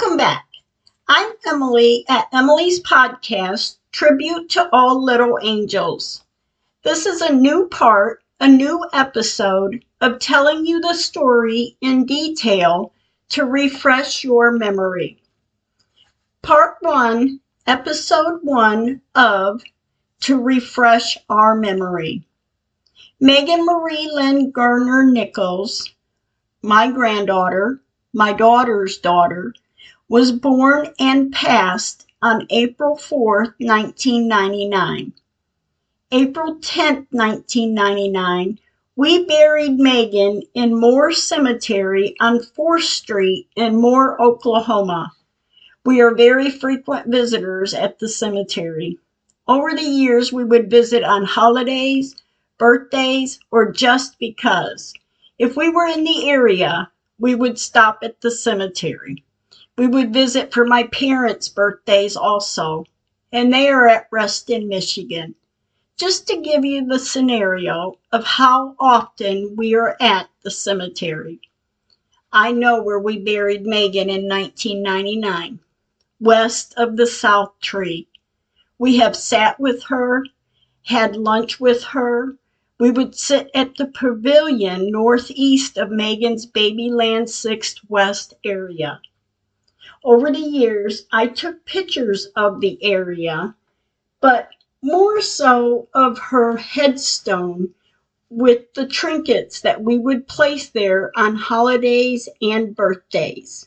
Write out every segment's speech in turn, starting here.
Welcome back. I'm Emily at Emily's podcast, Tribute to All Little Angels. This is a new part, a new episode of telling you the story in detail to refresh your memory. Part 1, Episode 1 of To Refresh Our Memory. Megan Marie Lynn Garner Nichols, my granddaughter, my daughter's daughter, was born and passed on April 4, 1999. April 10, 1999, we buried Megan in Moore Cemetery on 4th Street in Moore, Oklahoma. We are very frequent visitors at the cemetery. Over the years, we would visit on holidays, birthdays, or just because. If we were in the area, we would stop at the cemetery. We would visit for my parents' birthdays also, and they are at rest in Michigan. Just to give you the scenario of how often we are at the cemetery. I know where we buried Megan in 1999, west of the South Tree. We have sat with her, had lunch with her. We would sit at the pavilion northeast of Megan's Babyland 6th West area. Over the years, I took pictures of the area, but more so of her headstone with the trinkets that we would place there on holidays and birthdays.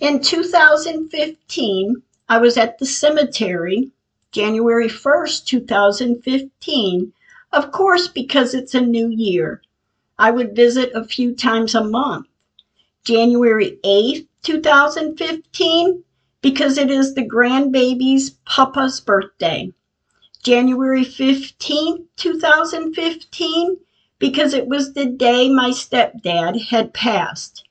In 2015, I was at the cemetery January 1st, 2015, of course, because it's a new year. I would visit a few times a month. January 8th, 2015 because it is the grandbaby's papa's birthday. January 15, 2015 because it was the day my stepdad had passed.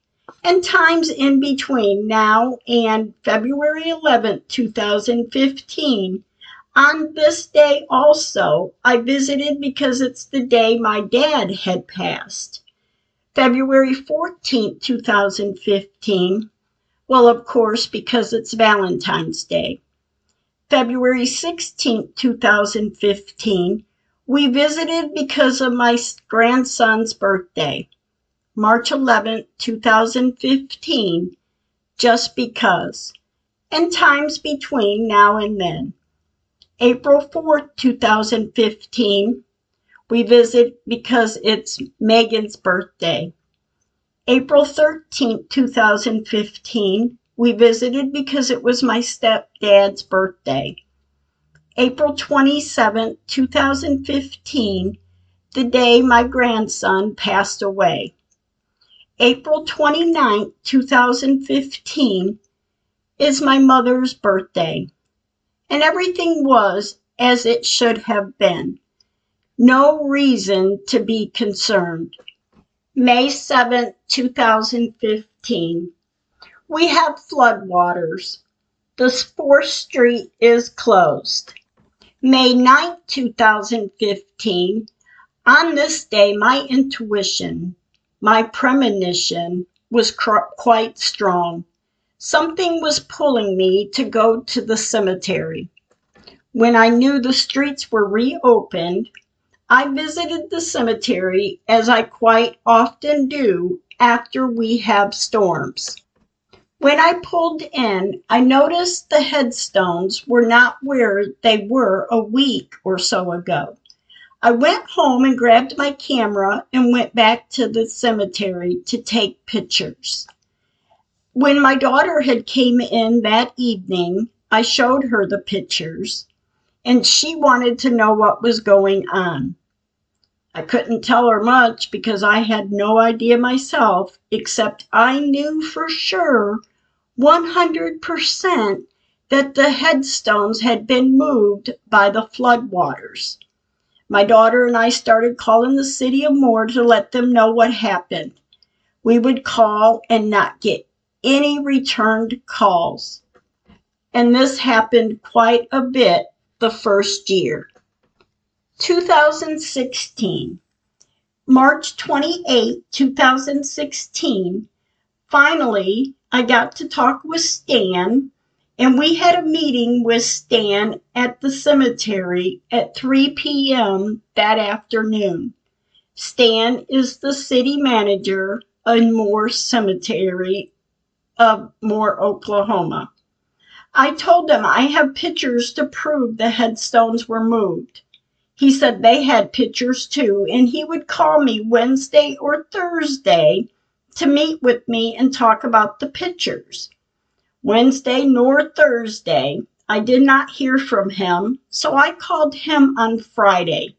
And times in between now and February 11, 2015. On this day also, I visited because it's the day my dad had passed. February 14, 2015 well, of course, because it's Valentine's Day. February 16, 2015, we visited because of my grandson's birthday. March 11, 2015, just because. And times between now and then. April 4, 2015, we visit because it's Megan's birthday. April 13, 2015, we visited because it was my stepdad's birthday. April 27, 2015, the day my grandson passed away. April 29, 2015, is my mother's birthday. And everything was as it should have been. No reason to be concerned. May 7, 2015. We have floodwaters. The 4th Street is closed. May 9, 2015. On this day, my intuition, my premonition was cr- quite strong. Something was pulling me to go to the cemetery. When I knew the streets were reopened, I visited the cemetery as I quite often do after we have storms. When I pulled in, I noticed the headstones were not where they were a week or so ago. I went home and grabbed my camera and went back to the cemetery to take pictures. When my daughter had came in that evening, I showed her the pictures and she wanted to know what was going on. I couldn't tell her much because I had no idea myself, except I knew for sure 100% that the headstones had been moved by the floodwaters. My daughter and I started calling the city of Moore to let them know what happened. We would call and not get any returned calls. And this happened quite a bit the first year. 2016, March 28, 2016, Finally, I got to talk with Stan, and we had a meeting with Stan at the cemetery at 3 p.m. that afternoon. Stan is the city manager of Moore Cemetery of Moore, Oklahoma. I told him I have pictures to prove the headstones were moved. He said they had pictures too, and he would call me Wednesday or Thursday to meet with me and talk about the pictures. Wednesday nor Thursday, I did not hear from him, so I called him on Friday.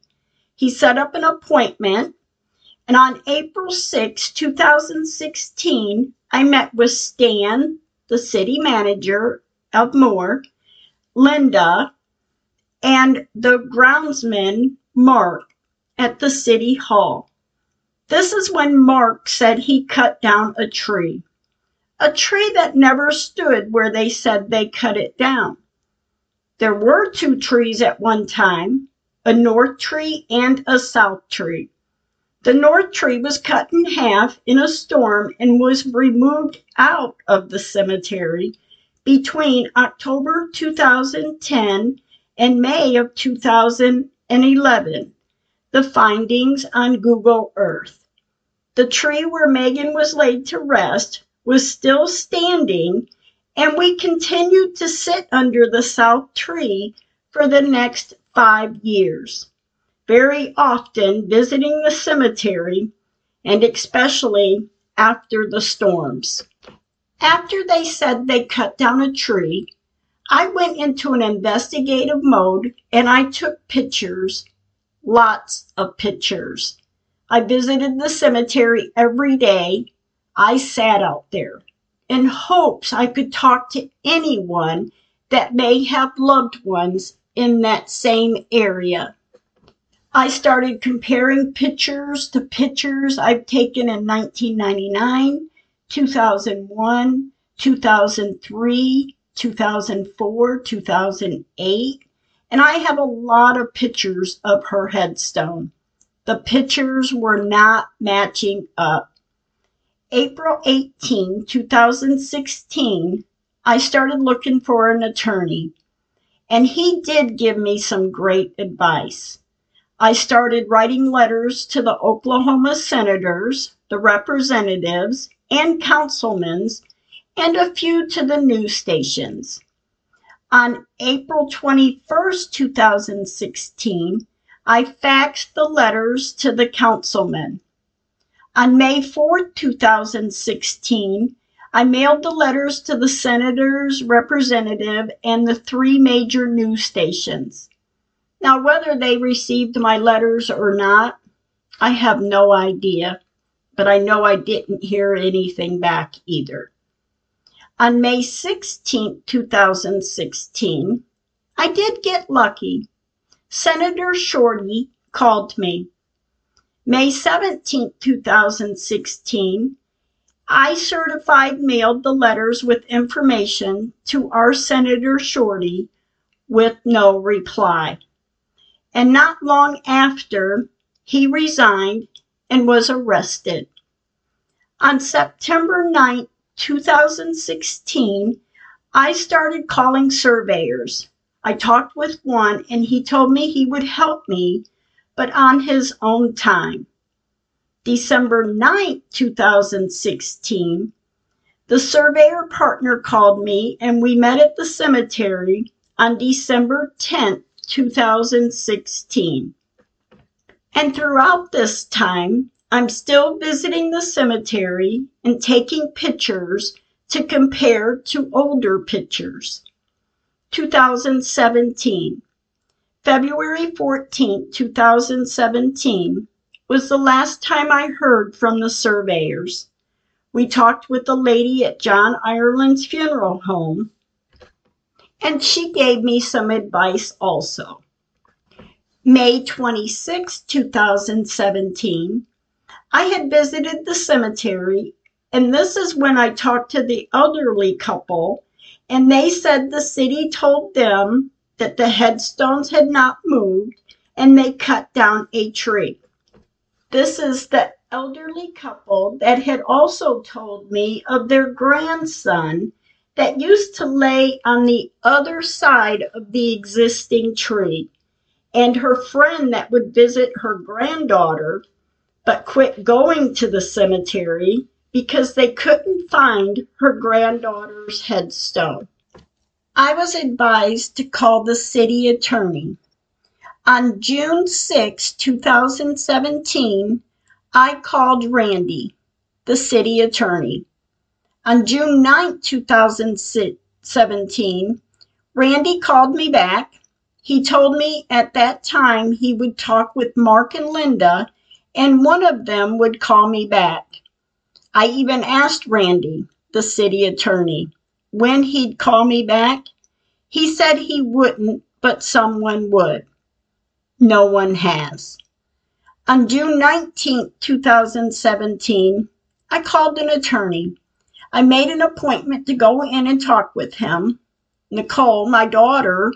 He set up an appointment, and on April 6, 2016, I met with Stan, the city manager of Moore, Linda, and the groundsman, Mark, at the city hall. This is when Mark said he cut down a tree. A tree that never stood where they said they cut it down. There were two trees at one time, a north tree and a south tree. The north tree was cut in half in a storm and was removed out of the cemetery between October 2010 and May of 2011. The findings on Google Earth. The tree where Megan was laid to rest was still standing, and we continued to sit under the south tree for the next five years, very often visiting the cemetery and especially after the storms. After they said they cut down a tree, I went into an investigative mode and I took pictures, lots of pictures. I visited the cemetery every day. I sat out there in hopes I could talk to anyone that may have loved ones in that same area. I started comparing pictures to pictures I've taken in 1999, 2001, 2003, 2004, 2008, and I have a lot of pictures of her headstone. The pictures were not matching up. April 18, 2016, I started looking for an attorney, and he did give me some great advice. I started writing letters to the Oklahoma senators, the representatives, and councilmen and a few to the news stations. On April 21st, 2016, I faxed the letters to the councilmen. On May 4th, 2016, I mailed the letters to the senators, representative, and the three major news stations. Now, whether they received my letters or not, I have no idea, but I know I didn't hear anything back either. On May 16, 2016, I did get lucky. Senator Shortey called me. May 17, 2016, I certified mailed the letters with information to our Senator Shortey with no reply. And not long after, he resigned and was arrested. On September 9, 2016, I started calling surveyors. I talked with one and he told me he would help me, but on his own time. December 9, 2016, the surveyor partner called me and we met at the cemetery on December 10, 2016. And throughout this time, I'm still visiting the cemetery and taking pictures to compare to older pictures. 2017. February 14, 2017 was the last time I heard from the surveyors. We talked with the lady at John Ireland's funeral home, and she gave me some advice also. May 26, 2017, I had visited the cemetery, and this is when I talked to the elderly couple, and they said the city told them that the headstones had not moved and they cut down a tree. This is the elderly couple that had also told me of their grandson that used to lay on the other side of the existing tree, and her friend that would visit her granddaughter but quit going to the cemetery because they couldn't find her granddaughter's headstone. I was advised to call the city attorney. On June 6, 2017, I called Randy, the city attorney. On June 9, 2017, Randy called me back. He told me at that time he would talk with Mark and Linda, and one of them would call me back. I even asked Randy, the city attorney, when he'd call me back, he said he wouldn't, but someone would. No one has. On June 19, 2017, I called an attorney. I made an appointment to go in and talk with him. Nicole, my daughter,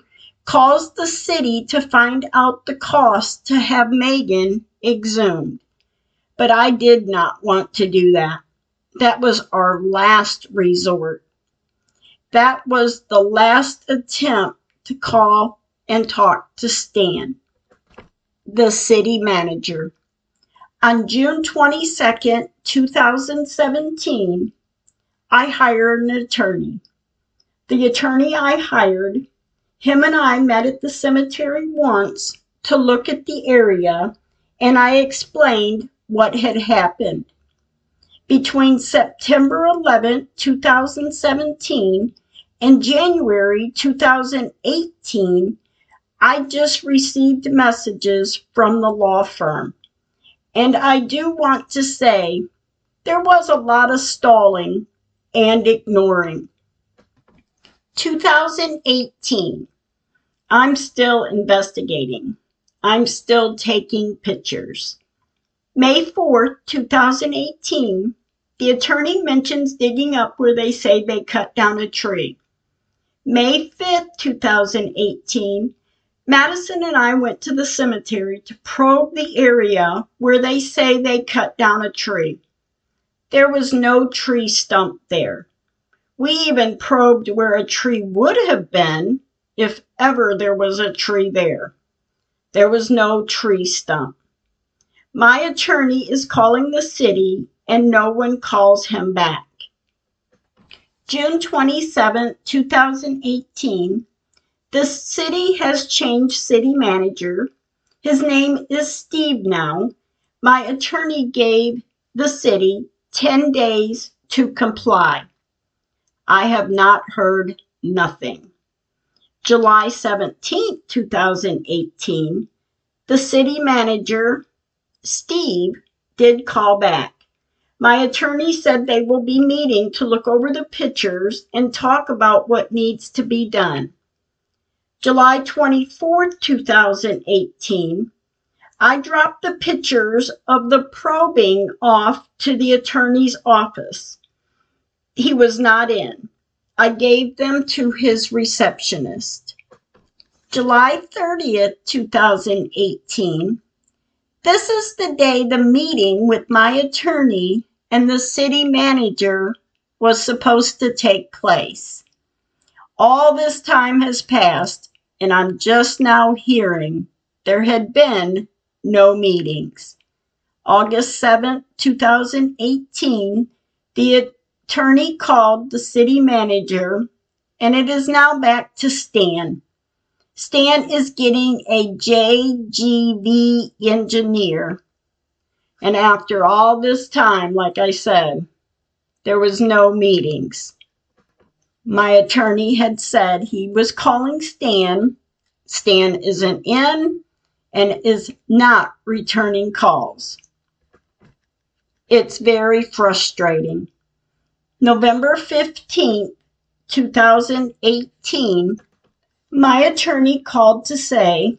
calls the city to find out the cost to have Megan exhumed. But I did not want to do that. That was our last resort. That was the last attempt to call and talk to Stan, the city manager. On June 22nd, 2017, I hired an attorney. The attorney I hired, him and I met at the cemetery once to look at the area, and I explained what had happened. Between September 11, 2017 and January 2018, I just received messages from the law firm. And I do want to say there was a lot of stalling and ignoring. 2018, I'm still investigating. I'm still taking pictures. May 4th, 2018, the attorney mentions digging up where they say they cut down a tree. May 5th, 2018, Madison and I went to the cemetery to probe the area where they say they cut down a tree. There was no tree stump there. We even probed where a tree would have been if ever there was a tree there. There was no tree stump. My attorney is calling the city and no one calls him back. June 27, 2018, the city has changed city manager. His name is Steve now. My attorney gave the city 10 days to comply. I have not heard nothing. July 17, 2018, the city manager, Steve, did call back. My attorney said they will be meeting to look over the pictures and talk about what needs to be done. July 24, 2018, I dropped the pictures of the probing off to the attorney's office. He was not in. I gave them to his receptionist. July 30th, 2018, this is the day the meeting with my attorney and the city manager was supposed to take place. All this time has passed, and I'm just now hearing there had been no meetings. August 7th, 2018, the attorney called the city manager, and it is now back to Stan. Stan is getting a JGV engineer. And after all this time, like I said, there was no meetings. My attorney had said he was calling Stan. Stan isn't in and is not returning calls. It's very frustrating. November 15th, 2018, my attorney called to say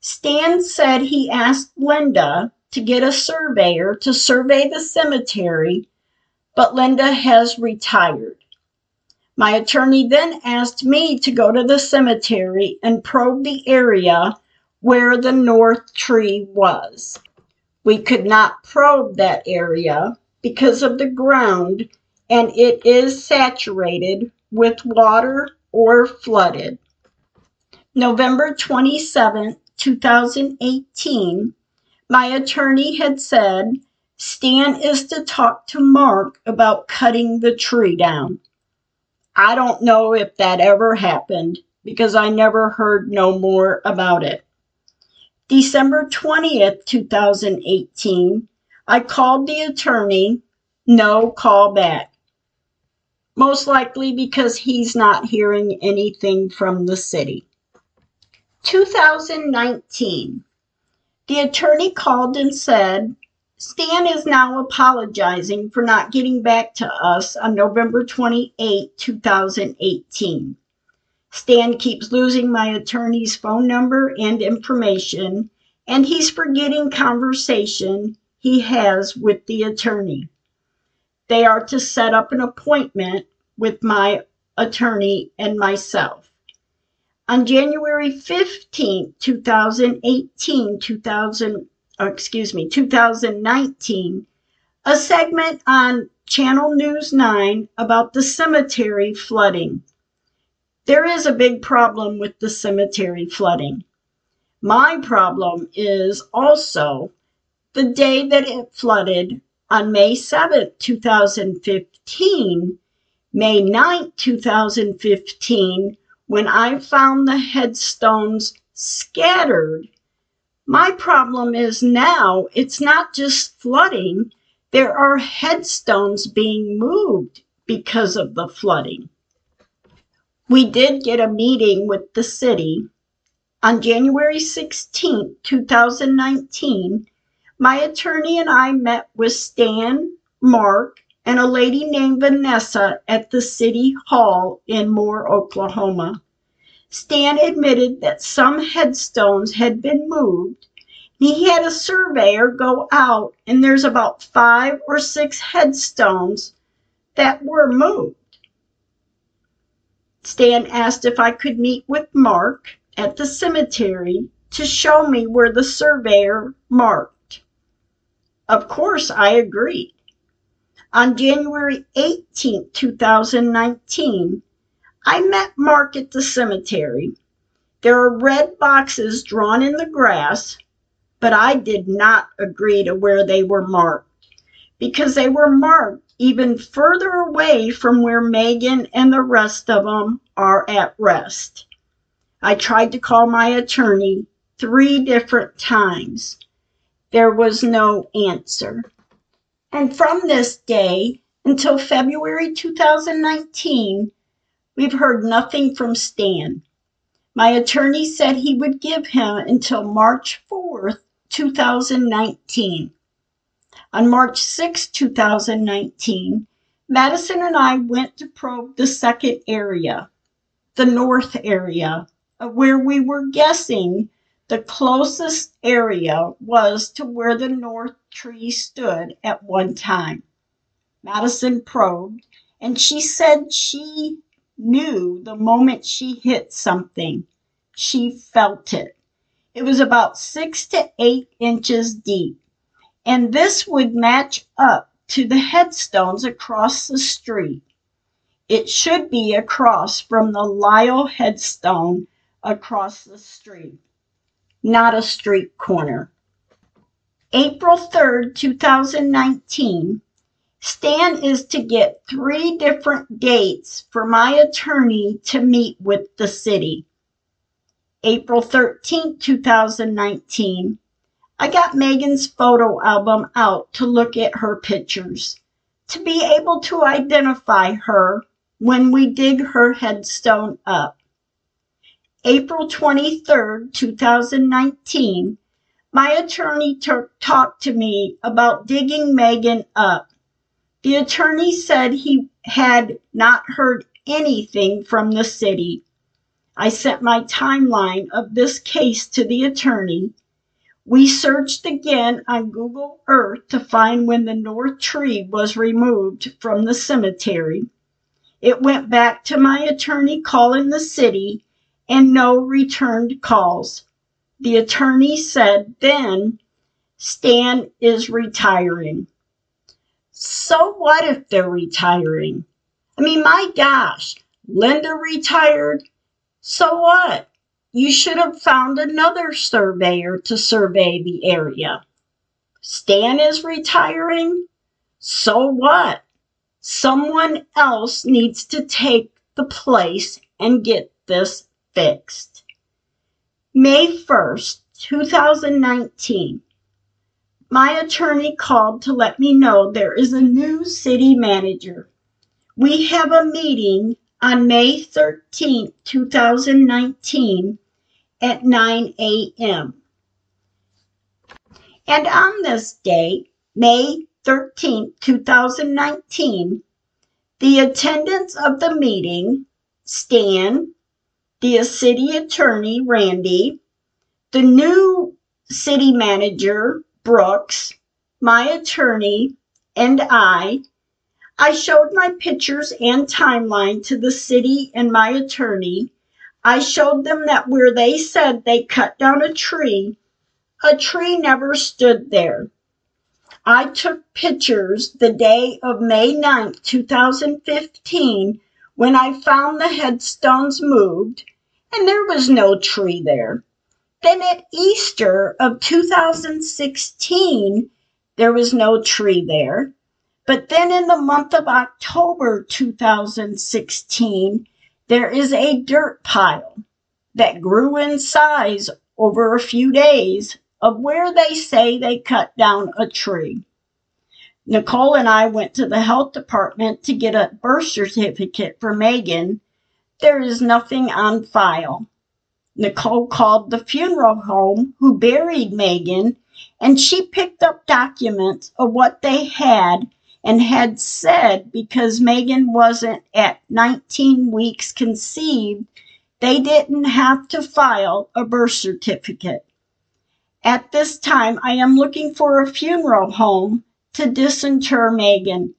Stan said he asked Linda to get a surveyor to survey the cemetery, but Linda has retired. My attorney then asked me to go to the cemetery and probe the area where the north tree was. We could not probe that area because of the ground and it is saturated with water or flooded. November 27, 2018, my attorney had said Stan is to talk to Mark about cutting the tree down. I don't know if that ever happened because I never heard no more about it. December 20th, 2018, I called the attorney, no call back. Most likely because he's not hearing anything from the city. 2019, the attorney called and said Stan is now apologizing for not getting back to us on November 28, 2018. Stan keeps losing my attorney's phone number and information, and he's forgetting conversation he has with the attorney. They are to set up an appointment with my attorney and myself. On January 15, 2018, 2000, uh, excuse me, 2019, a segment on Channel News 9 about the cemetery flooding. There is a big problem with the cemetery flooding. My problem is also the day that it flooded on May 7, 2015, May 9, 2015, when I found the headstones scattered my problem is now it's not just flooding, there are headstones being moved because of the flooding. We did get a meeting with the city. On January 16, 2019, my attorney and I met with Stan, Mark, and a lady named Vanessa at the City Hall in Moore, Oklahoma. Stan admitted that some headstones had been moved. He had a surveyor go out, and there's about five or six headstones that were moved. Stan asked if I could meet with Mark at the cemetery to show me where the surveyor marked. Of course, I agreed. On January 18, 2019, I met Mark at the cemetery. There are red boxes drawn in the grass, but I did not agree to where they were marked because they were marked even further away from where Megan and the rest of them are at rest. I tried to call my attorney three different times. There was no answer. And from this day until February 2019, We've heard nothing from Stan. My attorney said he would give him until March 4th, 2019. On March 6, 2019, Madison and I went to probe the second area, the north area, where we were guessing the closest area was to where the north tree stood at one time. Madison probed, and she said she knew the moment she hit something. She felt it. It was about six to eight inches deep. And this would match up to the headstones across the street. It should be across from the Lyle headstone across the street, not a street corner. April 3rd, 2019, Stan is to get three different dates for my attorney to meet with the city. April 13, 2019, I got Megan's photo album out to look at her pictures, to be able to identify her when we dig her headstone up. April 23, 2019, my attorney talked to me about digging Megan up the attorney said he had not heard anything from the city. I sent my timeline of this case to the attorney. We searched again on Google Earth to find when the north tree was removed from the cemetery. It went back to my attorney calling the city and no returned calls. The attorney said then Stan is retiring. So what if they're retiring? I mean, my gosh, Linda retired. So what? You should have found another surveyor to survey the area. Stan is retiring. So what? Someone else needs to take the place and get this fixed. May 1st, 2019. My attorney called to let me know there is a new city manager. We have a meeting on May 13th, 2019 at 9 a.m. And on this day, May 13th, 2019, the attendance of the meeting, Stan, the city attorney, Randy, the new city manager, Brooks, my attorney, and I, I showed my pictures and timeline to the city and my attorney. I showed them that where they said they cut down a tree, a tree never stood there. I took pictures the day of May 9th, 2015, when I found the headstones moved, and there was no tree there. Then at Easter of 2016, there was no tree there. But then in the month of October 2016, there is a dirt pile that grew in size over a few days of where they say they cut down a tree. Nicole and I went to the health department to get a birth certificate for Megan. There is nothing on file. Nicole called the funeral home who buried Megan and she picked up documents of what they had and had said because Megan wasn't at 19 weeks conceived, they didn't have to file a birth certificate. At this time, I am looking for a funeral home to disinter Megan.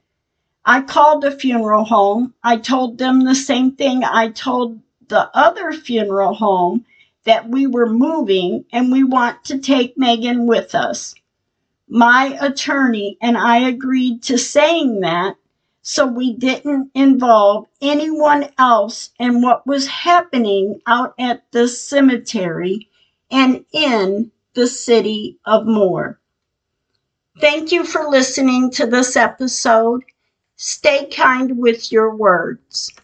I called the funeral home. I told them the same thing I told the other funeral home that we were moving and we want to take Megan with us. My attorney and I agreed to saying that so we didn't involve anyone else in what was happening out at the cemetery and in the city of Moore. Thank you for listening to this episode. Stay kind with your words.